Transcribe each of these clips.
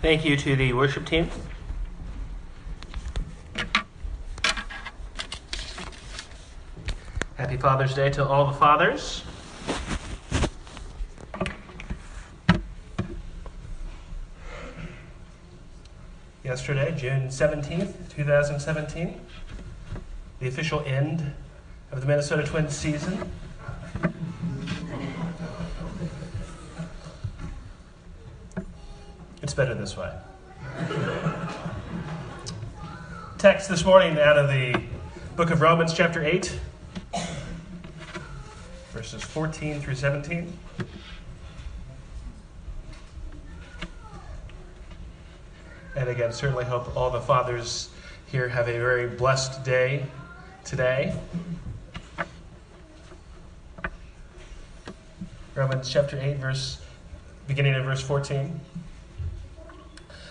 Thank you to the worship team. Happy Father's Day to all the fathers. Yesterday, June 17th, 2017, the official end of the Minnesota Twins season. Better this way. Text this morning out of the book of Romans, chapter 8, verses 14 through 17. And again, certainly hope all the fathers here have a very blessed day today. Romans chapter 8, verse beginning of verse 14.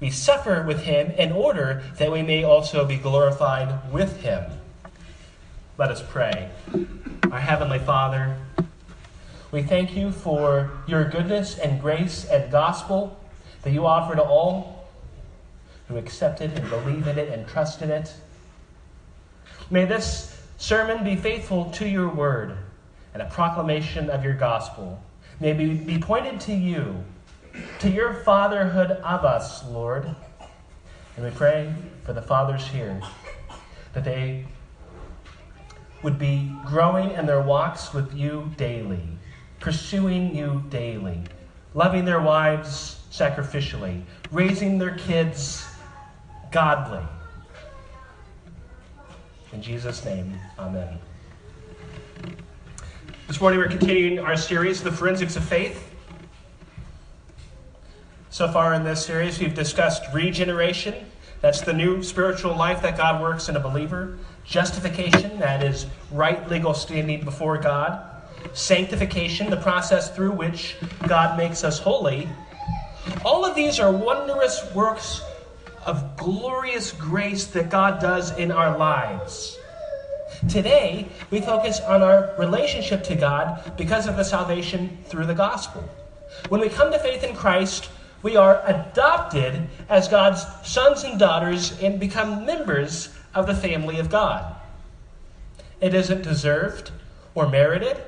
we suffer with Him in order that we may also be glorified with Him. Let us pray. Our Heavenly Father, we thank you for your goodness and grace and gospel that you offer to all who accept it and believe in it and trust in it. May this sermon be faithful to your word and a proclamation of your gospel. May be pointed to you, to your fatherhood of us, Lord. And we pray for the fathers here that they would be growing in their walks with you daily, pursuing you daily, loving their wives sacrificially, raising their kids godly. In Jesus' name, amen. This morning we're continuing our series, The Forensics of Faith. So far in this series, we've discussed regeneration. That's the new spiritual life that God works in a believer. Justification, that is right legal standing before God. Sanctification, the process through which God makes us holy. All of these are wondrous works of glorious grace that God does in our lives. Today, we focus on our relationship to God because of the salvation through the gospel. When we come to faith in Christ, we are adopted as God's sons and daughters and become members of the family of God. It isn't deserved or merited.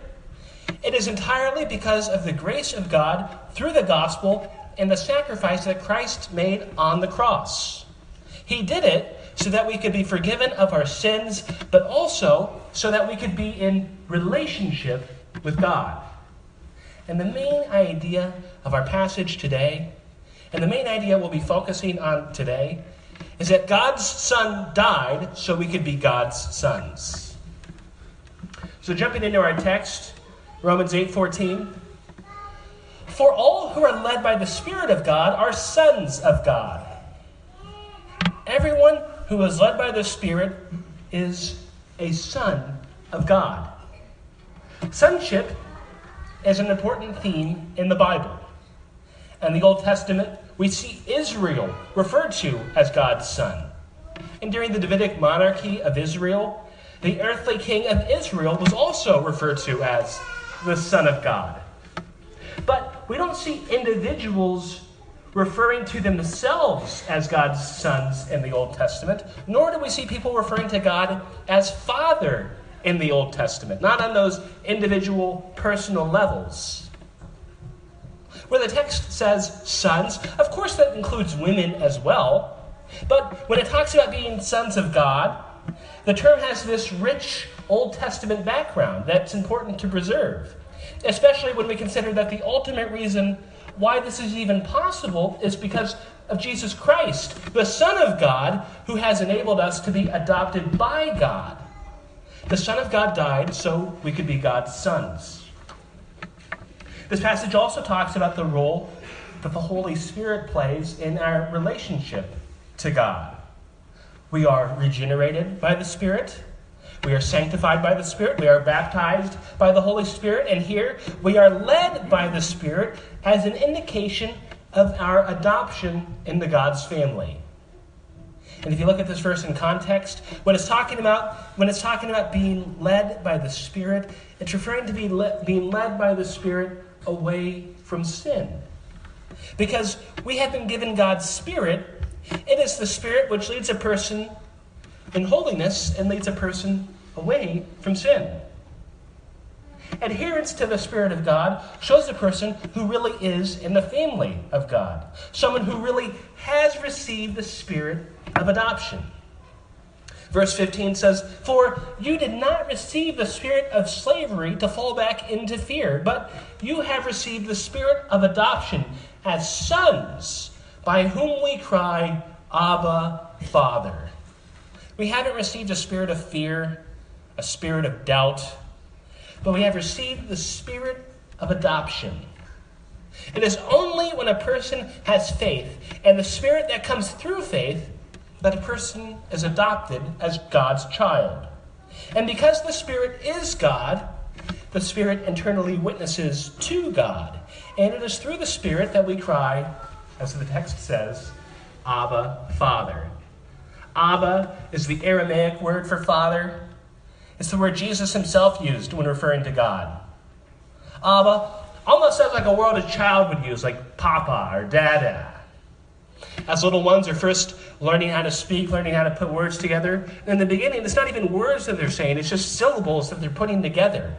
It is entirely because of the grace of God through the gospel and the sacrifice that Christ made on the cross. He did it so that we could be forgiven of our sins, but also so that we could be in relationship with God. And the main idea of our passage today, and the main idea we'll be focusing on today, is that God's Son died so we could be God's sons. So jumping into our text, Romans 8:14, for all who are led by the Spirit of God are sons of God. Everyone who is led by the Spirit is a son of God. Sonship is an important theme in the Bible. In the Old Testament, we see Israel referred to as God's son. And during the Davidic monarchy of Israel, the earthly king of Israel was also referred to as the Son of God. But we don't see individuals referring to themselves as God's sons in the Old Testament, nor do we see people referring to God as Father in the Old Testament, not on those individual personal levels. Where the text says sons, of course that includes women as well, but when it talks about being sons of God, the term has this rich Old Testament background that's important to preserve especially when we consider that the ultimate reason why this is even possible is because of Jesus Christ, the Son of God, who has enabled us to be adopted by God. The Son of God died so we could be God's sons. This passage also talks about the role that the Holy Spirit plays in our relationship to God. We are regenerated by the Spirit. We are sanctified by the Spirit. We are baptized by the Holy Spirit. And here we are led by the Spirit as an indication of our adoption into God's family. And if you look at this verse in context, when it's talking about when it's talking about being led by the Spirit, it's referring to be le- being led by the Spirit away from sin. Because we have been given God's Spirit, it is the Spirit which leads a person in holiness and leads a person away from sin. Adherence to the Spirit of God shows a person who really is in the family of God, someone who really has received the Spirit of adoption. Verse 15 says, For you did not receive the spirit of slavery to fall back into fear, but you have received the spirit of adoption as sons, by whom we cry, Abba, Father. We haven't received a spirit of fear, a spirit of doubt, but we have received the spirit of adoption. It is only when a person has faith and the spirit that comes through faith that a person is adopted as God's child. And because the Spirit is God, the Spirit internally witnesses to God. And it is through the Spirit that we cry, as the text says, Abba, Father. Abba is the Aramaic word for father. It's the word Jesus himself used when referring to God. Abba almost sounds like a word a child would use, like Papa or Dada. As little ones are first learning how to speak, learning how to put words together. And in the beginning, it's not even words that they're saying, it's just syllables that they're putting together.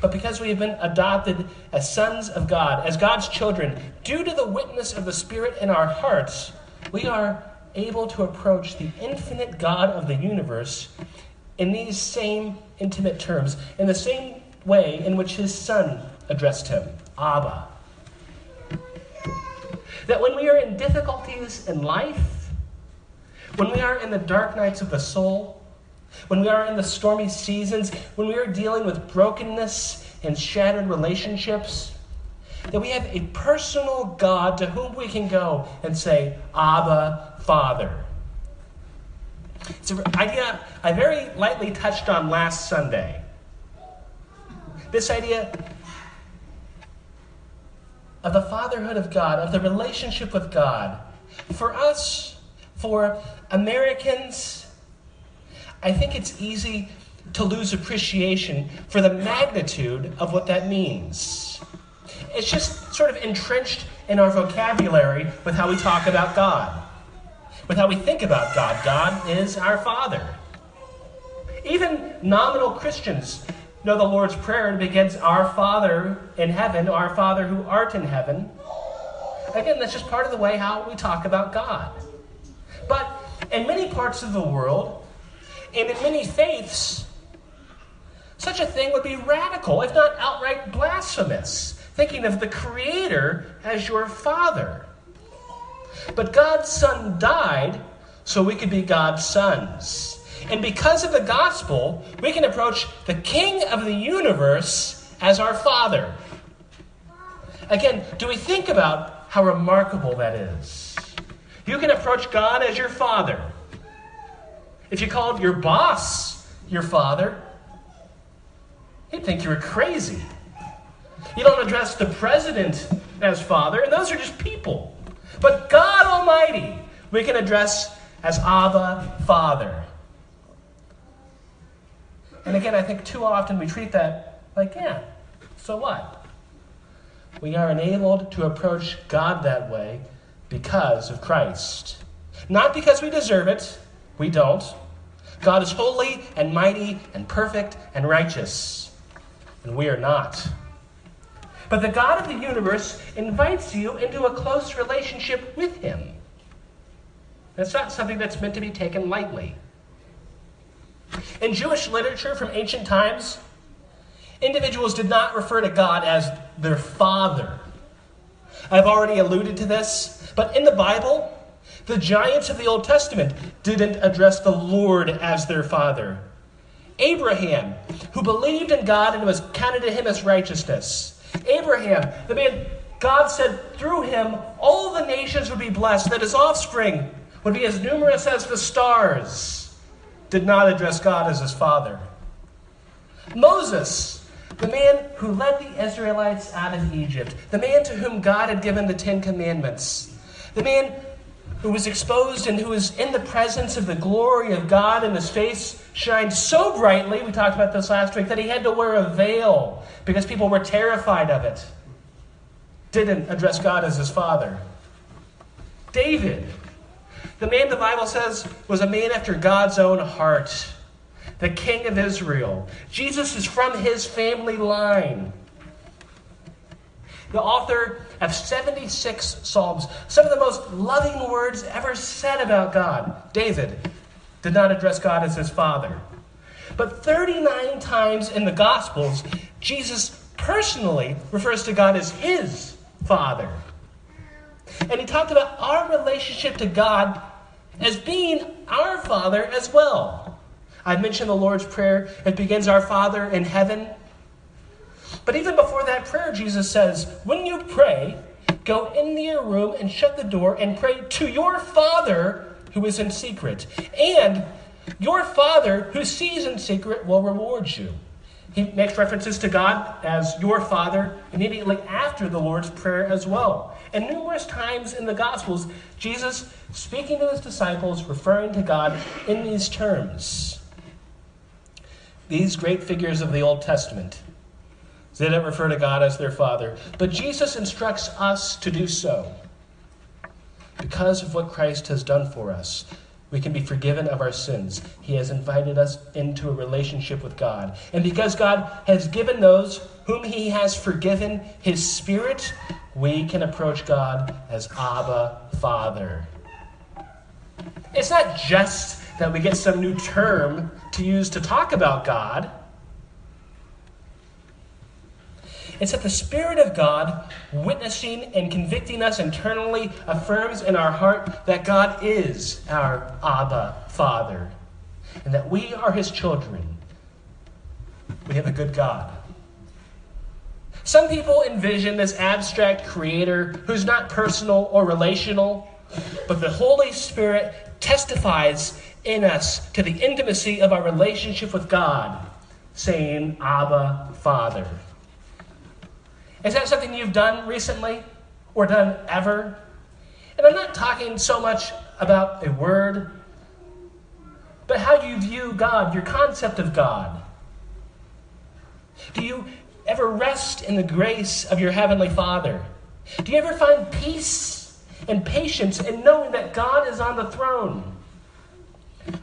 But because we have been adopted as sons of God, as God's children, due to the witness of the Spirit in our hearts, we are able to approach the infinite God of the universe in these same intimate terms, in the same way in which his son addressed him Abba. That when we are in difficulties in life, when we are in the dark nights of the soul, when we are in the stormy seasons, when we are dealing with brokenness and shattered relationships, that we have a personal God to whom we can go and say, Abba, Father. It's an idea I very lightly touched on last Sunday. This idea of the fatherhood of God, of the relationship with God. For us, for Americans, I think it's easy to lose appreciation for the magnitude of what that means. It's just sort of entrenched in our vocabulary with how we talk about God, with how we think about God. God is our Father. Even nominal Christians know the Lord's Prayer and begins, Our Father in heaven, our Father who art in heaven. Again, that's just part of the way how we talk about God. But in many parts of the world, and in many faiths, such a thing would be radical, if not outright blasphemous, thinking of the Creator as your Father. But God's Son died so we could be God's sons. And because of the gospel, we can approach the King of the universe as our Father. Again, do we think about how remarkable that is? You can approach God as your Father. If you called your boss your Father, he'd think you were crazy. You don't address the president as Father, and those are just people. But God Almighty, we can address as Abba, Father. And again, I think too often we treat that like, yeah, so what? We are enabled to approach God that way because of Christ. Not because we deserve it, we don't. God is holy and mighty and perfect and righteous, and we are not. But the God of the universe invites you into a close relationship with Him. That's not something that's meant to be taken lightly. In Jewish literature from ancient times, individuals did not refer to God as their father. I've already alluded to this, but in the Bible, the giants of the Old Testament didn't address the Lord as their father. Abraham, who believed in God and was counted to him as righteousness. Abraham, the man God said through him all the nations would be blessed, that his offspring would be as numerous as the stars, did not address God as his father. Moses, the man who led the Israelites out of Egypt, the man to whom God had given the Ten Commandments, the man who was exposed and who was in the presence of the glory of God, and his face shined so brightly, we talked about this last week, that he had to wear a veil because people were terrified of it. Didn't address God as his father. David, the man the Bible says was a man after God's own heart, the king of Israel. Jesus is from his family line. The author of 76 Psalms, some of the most loving words ever said about God. David did not address God as his father. But 39 times in the Gospels, Jesus personally refers to God as his father. And he talked about our relationship to God as being our Father as well. I mentioned the Lord's Prayer. It begins, Our Father in heaven. But even before that prayer, Jesus says, When you pray, go into your room and shut the door and pray to your Father who is in secret. And your Father who sees in secret will reward you. He makes references to God as your Father immediately after the Lord's Prayer as well. And numerous times in the Gospels, Jesus speaking to his disciples, referring to God in these terms. These great figures of the Old Testament they didn't refer to God as their Father, but Jesus instructs us to do so. Because of what Christ has done for us, we can be forgiven of our sins. He has invited us into a relationship with God. And because God has given those whom He has forgiven His Spirit, we can approach God as Abba, Father. It's not just that we get some new term to use to talk about God. It's that the Spirit of God, witnessing and convicting us internally, affirms in our heart that God is our Abba Father and that we are His children. We have a good God. Some people envision this abstract creator who's not personal or relational, but the Holy Spirit testifies in us to the intimacy of our relationship with God, saying, Abba, Father. Is that something you've done recently or done ever? And I'm not talking so much about a word, but how you view God, your concept of God. Do you ever rest in the grace of your Heavenly Father? Do you ever find peace and patience in knowing that God is on the throne?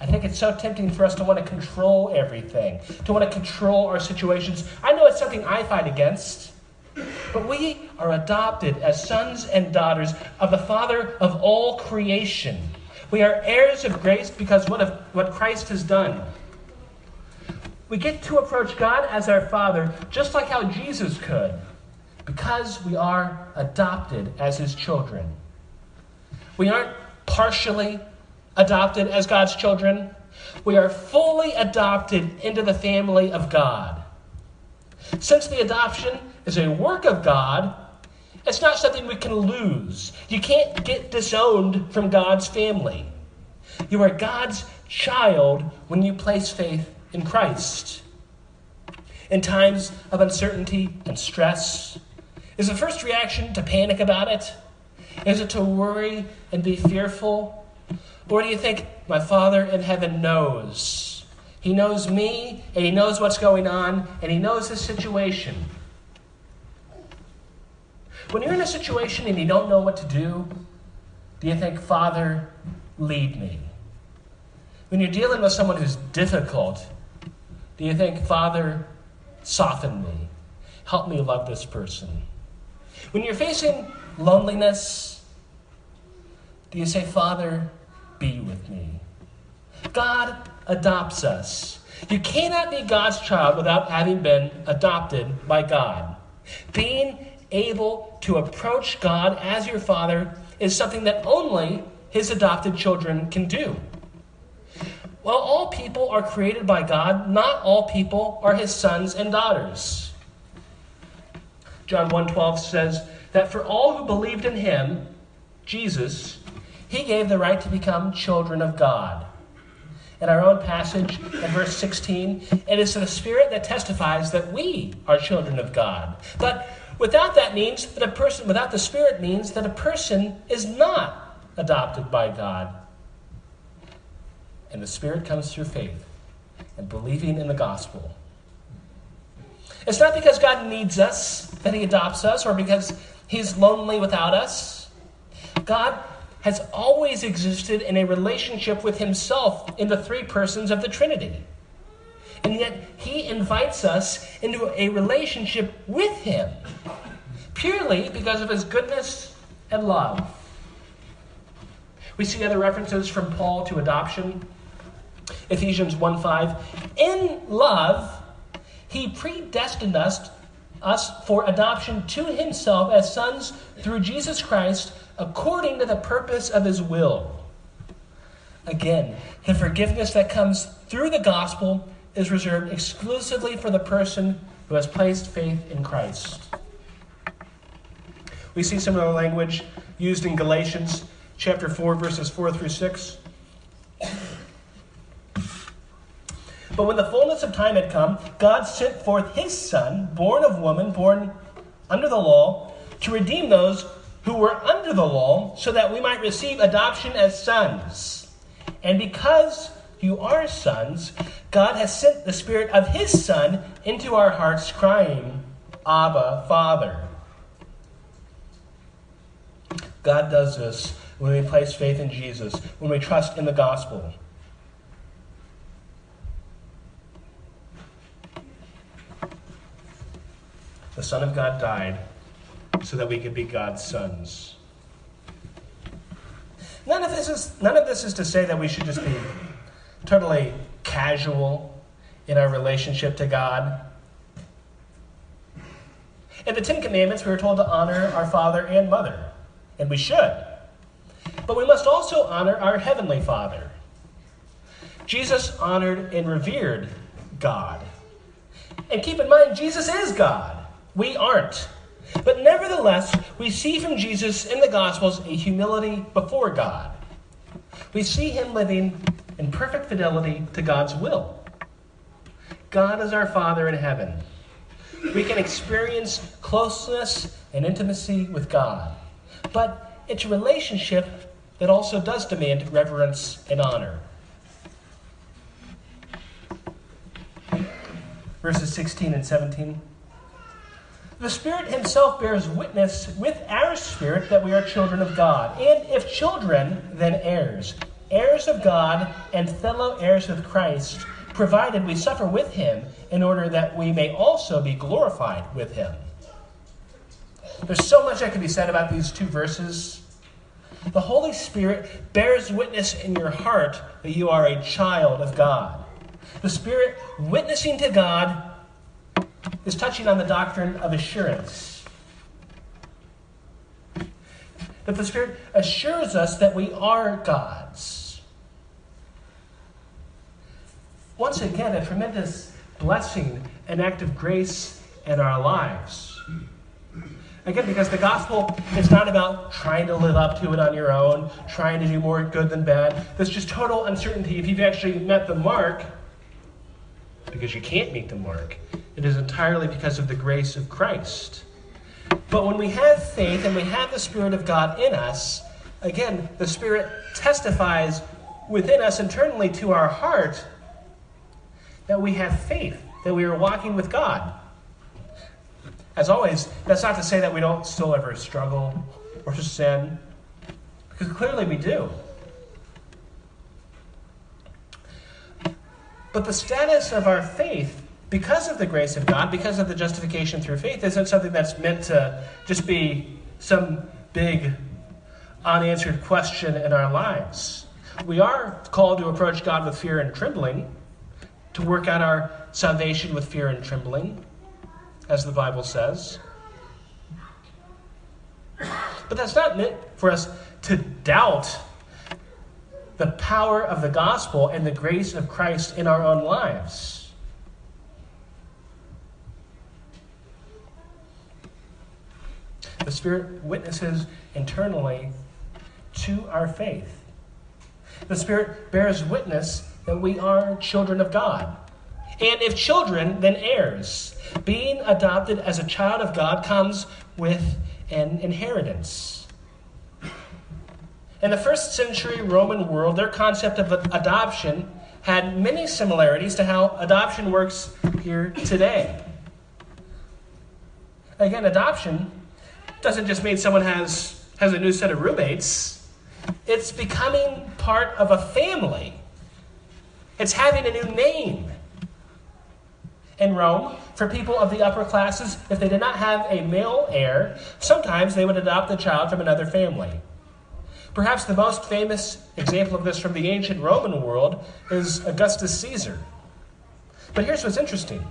I think it's so tempting for us to want to control everything, to want to control our situations. I know it's something I fight against. But we are adopted as sons and daughters of the Father of all creation. We are heirs of grace because what, of, what Christ has done. We get to approach God as our Father just like how Jesus could because we are adopted as His children. We aren't partially adopted as God's children, we are fully adopted into the family of God. Since the adoption is a work of God, it's not something we can lose. You can't get disowned from God's family. You are God's child when you place faith in Christ. In times of uncertainty and stress, is the first reaction to panic about it? Is it to worry and be fearful? Or do you think, my Father in heaven knows? He knows me, and He knows what's going on, and He knows the situation. When you're in a situation and you don't know what to do, do you think, Father, lead me? When you're dealing with someone who's difficult, do you think, Father, soften me? Help me love this person. When you're facing loneliness, do you say, Father, be with me? God adopts us. You cannot be God's child without having been adopted by God. Being able to approach God as your Father is something that only His adopted children can do. While all people are created by God, not all people are His sons and daughters. John 1:12 says that for all who believed in him, Jesus, he gave the right to become children of God. In our own passage, in verse 16, it is the Spirit that testifies that we are children of God. But without that means that a person, without the Spirit means that a person is not adopted by God. And the Spirit comes through faith and believing in the gospel. It's not because God needs us that He adopts us or because He's lonely without us. God has always existed in a relationship with himself in the three persons of the Trinity. And yet he invites us into a relationship with him purely because of his goodness and love. We see other references from Paul to adoption. Ephesians 1 5. In love, he predestined us, us for adoption to himself as sons through Jesus Christ according to the purpose of his will. Again, the forgiveness that comes through the gospel is reserved exclusively for the person who has placed faith in Christ. We see similar language used in Galatians chapter 4 verses 4 through 6. But when the fullness of time had come, God sent forth his son, born of woman, born under the law, to redeem those who were under the law, so that we might receive adoption as sons. And because you are sons, God has sent the Spirit of His Son into our hearts, crying, Abba, Father. God does this when we place faith in Jesus, when we trust in the gospel. The Son of God died so that we could be God's sons. None of this is none of this is to say that we should just be totally casual in our relationship to God. In the Ten Commandments, we are told to honor our father and mother, and we should. But we must also honor our heavenly Father. Jesus honored and revered God. And keep in mind, Jesus is God. We aren't. But nevertheless, we see from Jesus in the Gospels a humility before God. We see him living in perfect fidelity to God's will. God is our Father in heaven. We can experience closeness and intimacy with God. But it's a relationship that also does demand reverence and honor. Verses 16 and 17. The Spirit Himself bears witness with our spirit that we are children of God. And if children, then heirs, heirs of God and fellow heirs with Christ, provided we suffer with Him in order that we may also be glorified with Him. There's so much that can be said about these two verses. The Holy Spirit bears witness in your heart that you are a child of God. The Spirit witnessing to God is touching on the doctrine of assurance. That the Spirit assures us that we are God's. Once again, a tremendous blessing, an act of grace in our lives. Again, because the gospel is not about trying to live up to it on your own, trying to do more good than bad. There's just total uncertainty if you've actually met the mark, because you can't meet the mark. It is entirely because of the grace of Christ. But when we have faith and we have the Spirit of God in us, again, the Spirit testifies within us internally to our heart that we have faith, that we are walking with God. As always, that's not to say that we don't still ever struggle or sin, because clearly we do. But the status of our faith because of the grace of God, because of the justification through faith, isn't something that's meant to just be some big unanswered question in our lives. We are called to approach God with fear and trembling, to work out our salvation with fear and trembling, as the Bible says. But that's not meant for us to doubt the power of the gospel and the grace of Christ in our own lives. The Spirit witnesses internally to our faith. The Spirit bears witness that we are children of God. And if children, then heirs. Being adopted as a child of God comes with an inheritance. In the first century Roman world, their concept of adoption had many similarities to how adoption works here today. Again, adoption doesn't just mean someone has, has a new set of roommates, it's becoming part of a family, it's having a new name. In Rome, for people of the upper classes, if they did not have a male heir, sometimes they would adopt a child from another family. Perhaps the most famous example of this from the ancient Roman world is Augustus Caesar. But here's what's interesting.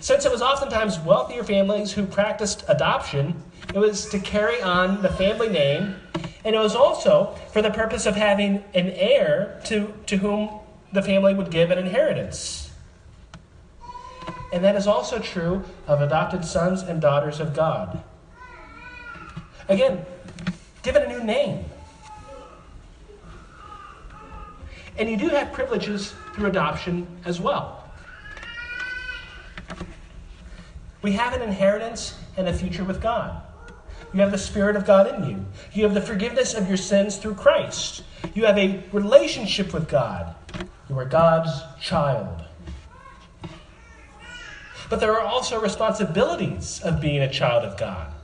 Since it was oftentimes wealthier families who practiced adoption, it was to carry on the family name, and it was also for the purpose of having an heir to, to whom the family would give an inheritance. And that is also true of adopted sons and daughters of God. Again, given a new name. And you do have privileges through adoption as well. We have an inheritance and a future with God. You have the Spirit of God in you. You have the forgiveness of your sins through Christ. You have a relationship with God. You are God's child. But there are also responsibilities of being a child of God.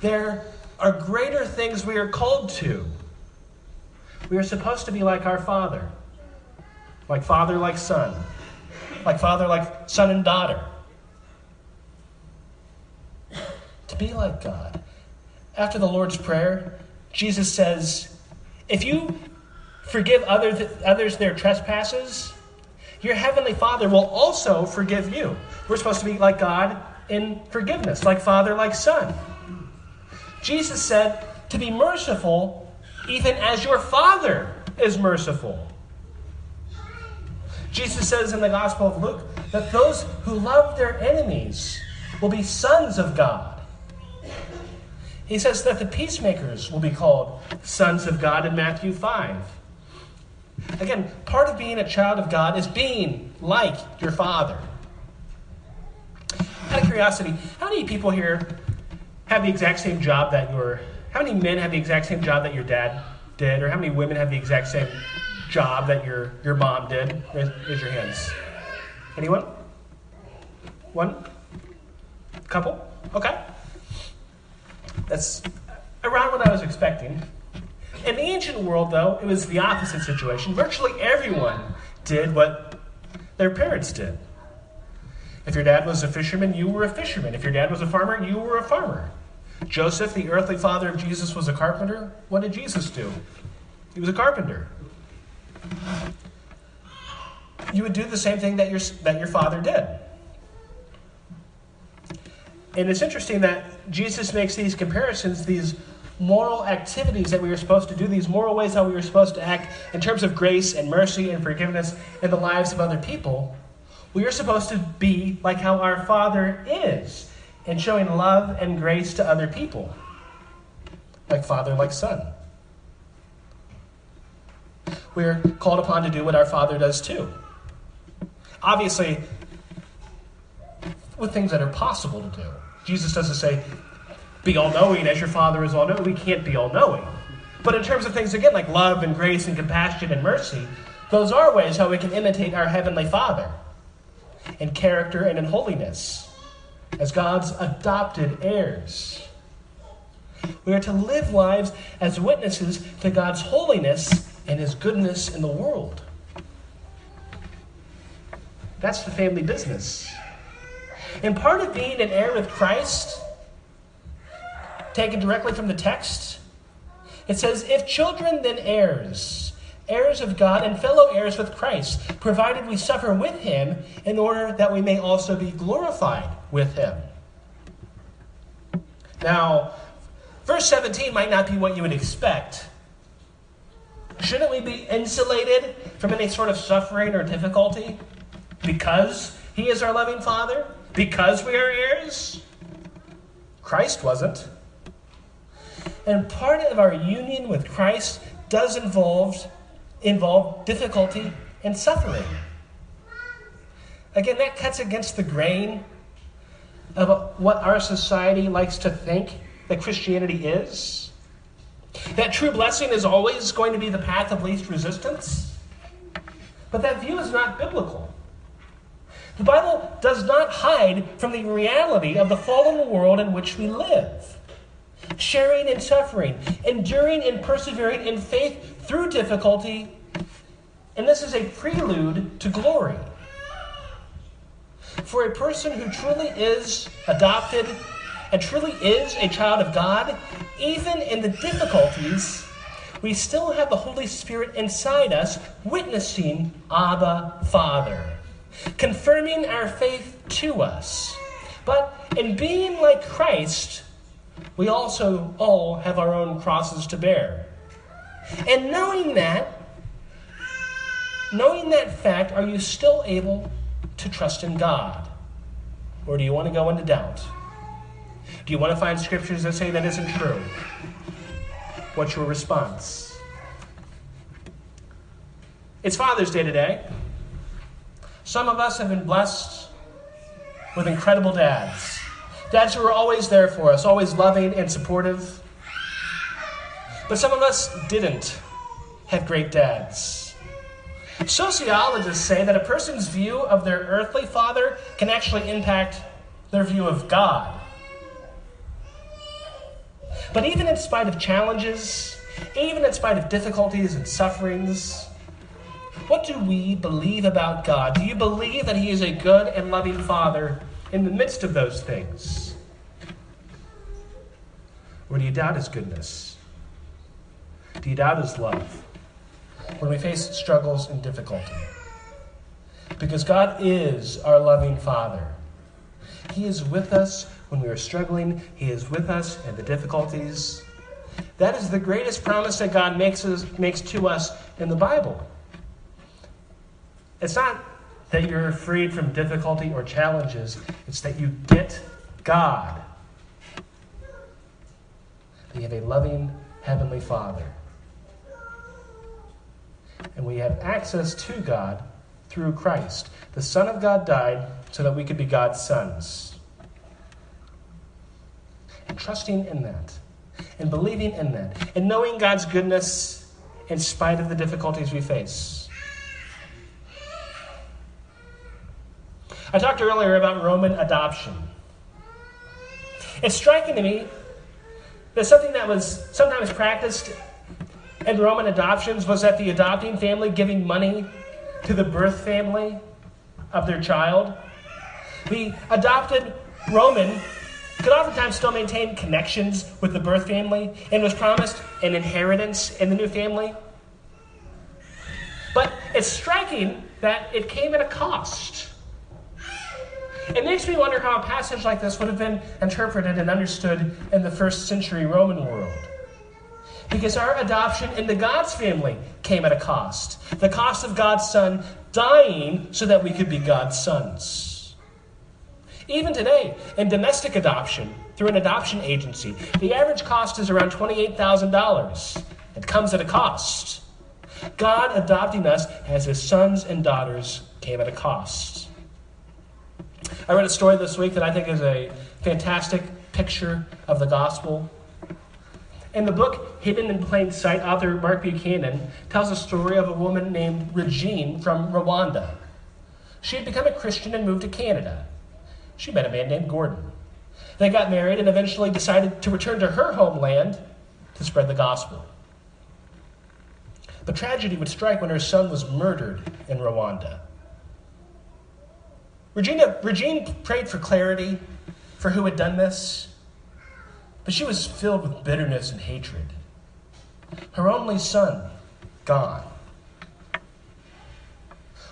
There are greater things we are called to. We are supposed to be like our Father, like Father, like Son, like Father, like Son and daughter. To be like God. After the Lord's Prayer, Jesus says, If you forgive others their trespasses, your heavenly Father will also forgive you. We're supposed to be like God in forgiveness, like Father, like Son. Jesus said to be merciful even as your Father is merciful. Jesus says in the Gospel of Luke that those who love their enemies will be sons of God. He says that the peacemakers will be called sons of God in Matthew 5. Again, part of being a child of God is being like your Father. Out of curiosity, how many people here have the exact same job that your how many men have the exact same job that your dad did, or how many women have the exact same job that your your mom did? Raise, raise your hands. Anyone? One? Couple? Okay. That's around what I was expecting. In the ancient world, though, it was the opposite situation. Virtually everyone did what their parents did. If your dad was a fisherman, you were a fisherman. If your dad was a farmer, you were a farmer. Joseph, the earthly father of Jesus, was a carpenter. What did Jesus do? He was a carpenter. You would do the same thing that your, that your father did. And it's interesting that Jesus makes these comparisons, these moral activities that we are supposed to do, these moral ways how we are supposed to act in terms of grace and mercy and forgiveness in the lives of other people we are supposed to be like how our Father is in showing love and grace to other people, like Father, like Son. We are called upon to do what our Father does too. Obviously, with things that are possible to do. Jesus doesn't say, be all knowing as your Father is all knowing. We can't be all knowing. But in terms of things, again, like love and grace and compassion and mercy, those are ways how we can imitate our Heavenly Father in character and in holiness as God's adopted heirs. We are to live lives as witnesses to God's holiness and his goodness in the world. That's the family business. And part of being an heir with Christ, taken directly from the text, it says, If children, then heirs heirs of God and fellow heirs with Christ, provided we suffer with him in order that we may also be glorified with him. Now, verse 17 might not be what you would expect. Shouldn't we be insulated from any sort of suffering or difficulty because he is our loving Father? Because we are heirs? Christ wasn't. And part of our union with Christ does involve, involve difficulty and suffering. Again, that cuts against the grain of what our society likes to think that Christianity is. That true blessing is always going to be the path of least resistance. But that view is not biblical. The Bible does not hide from the reality of the fallen world in which we live. Sharing in suffering, enduring and persevering in faith through difficulty, and this is a prelude to glory. For a person who truly is adopted and truly is a child of God, even in the difficulties, we still have the Holy Spirit inside us witnessing Abba, Father, confirming our faith to us. But in being like Christ, we also all have our own crosses to bear. And knowing that, knowing that fact, are you still able to trust in God? Or do you want to go into doubt? Do you want to find scriptures that say that isn't true? What's your response? It's Father's Day today. Some of us have been blessed with incredible dads. Dads who are always there for us, always loving and supportive. But some of us didn't have great dads. Sociologists say that a person's view of their earthly father can actually impact their view of God. But even in spite of challenges, even in spite of difficulties and sufferings, what do we believe about God? Do you believe that He is a good and loving Father in the midst of those things? Or do you doubt His goodness? Do you doubt His love when we face struggles and difficulty? Because God is our loving Father. He is with us when we are struggling, He is with us in the difficulties. That is the greatest promise that God makes, us, makes to us in the Bible. It's not that you're freed from difficulty or challenges, it's that you get God. You have a loving Heavenly Father. And we have access to God through Christ. The Son of God died so that we could be God's sons and trusting in that and believing in that and knowing God's goodness in spite of the difficulties we face. I talked earlier about Roman adoption. It's striking to me that something that was sometimes practiced in Roman adoptions was that the adopting family giving money to the birth family of their child. The adopted Roman could oftentimes still maintain connections with the birth family and was promised an inheritance in the new family. But it's striking that it came at a cost. It makes me wonder how a passage like this would have been interpreted and understood in the first century Roman world. Because our adoption into God's family came at a cost the cost of God's Son dying so that we could be God's sons. Even today, in domestic adoption, through an adoption agency, the average cost is around $28,000. It comes at a cost. God adopting us as his sons and daughters came at a cost. I read a story this week that I think is a fantastic picture of the gospel. In the book Hidden in Plain Sight, author Mark Buchanan tells a story of a woman named Regine from Rwanda. She had become a Christian and moved to Canada. She met a man named Gordon. They got married and eventually decided to return to her homeland to spread the gospel. But tragedy would strike when her son was murdered in Rwanda. Regina, Regine prayed for clarity for who had done this, but she was filled with bitterness and hatred. Her only son, gone.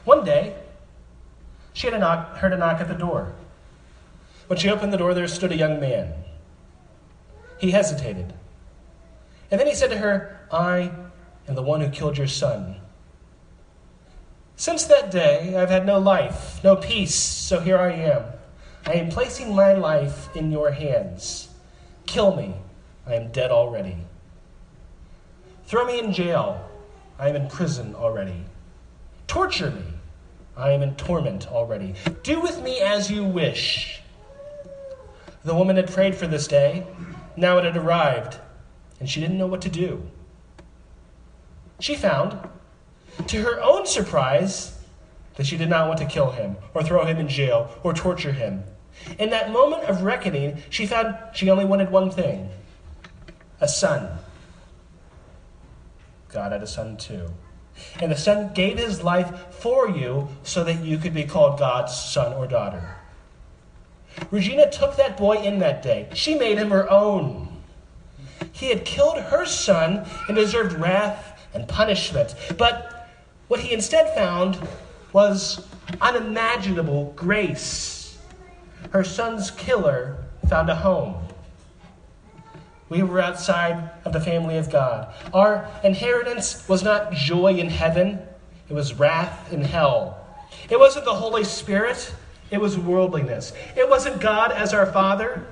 One day, she had a knock, heard a knock at the door. When she opened the door, there stood a young man. He hesitated. And then he said to her, I am the one who killed your son. Since that day, I've had no life, no peace, so here I am. I am placing my life in your hands. Kill me, I am dead already. Throw me in jail. I am in prison already. Torture me. I am in torment already. Do with me as you wish. The woman had prayed for this day. Now it had arrived, and she didn't know what to do. She found, to her own surprise, that she did not want to kill him, or throw him in jail, or torture him. In that moment of reckoning, she found she only wanted one thing a son. God had a son too. And the son gave his life for you so that you could be called God's son or daughter. Regina took that boy in that day. She made him her own. He had killed her son and deserved wrath and punishment. But what he instead found was unimaginable grace. Her son's killer found a home. We were outside of the family of God. Our inheritance was not joy in heaven, it was wrath in hell. It wasn't the Holy Spirit, it was worldliness. It wasn't God as our Father.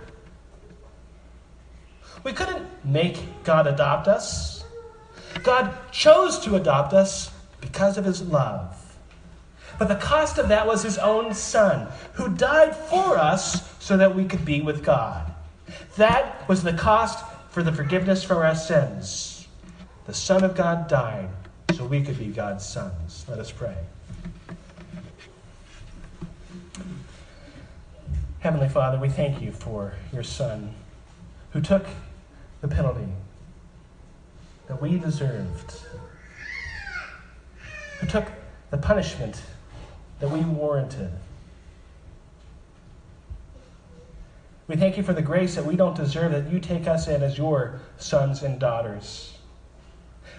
We couldn't make God adopt us. God chose to adopt us because of his love. But the cost of that was his own Son, who died for us so that we could be with God. That was the cost for the forgiveness for our sins. The Son of God died so we could be God's sons. Let us pray. Heavenly Father, we thank you for your Son who took the penalty that we deserved, who took the punishment that we warranted. We thank you for the grace that we don't deserve, that you take us in as your sons and daughters.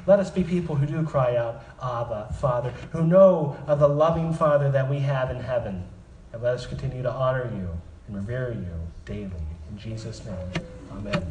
Let us be people who do cry out, Abba, Father, who know of the loving Father that we have in heaven. And let us continue to honor you and revere you daily. In Jesus' name, amen.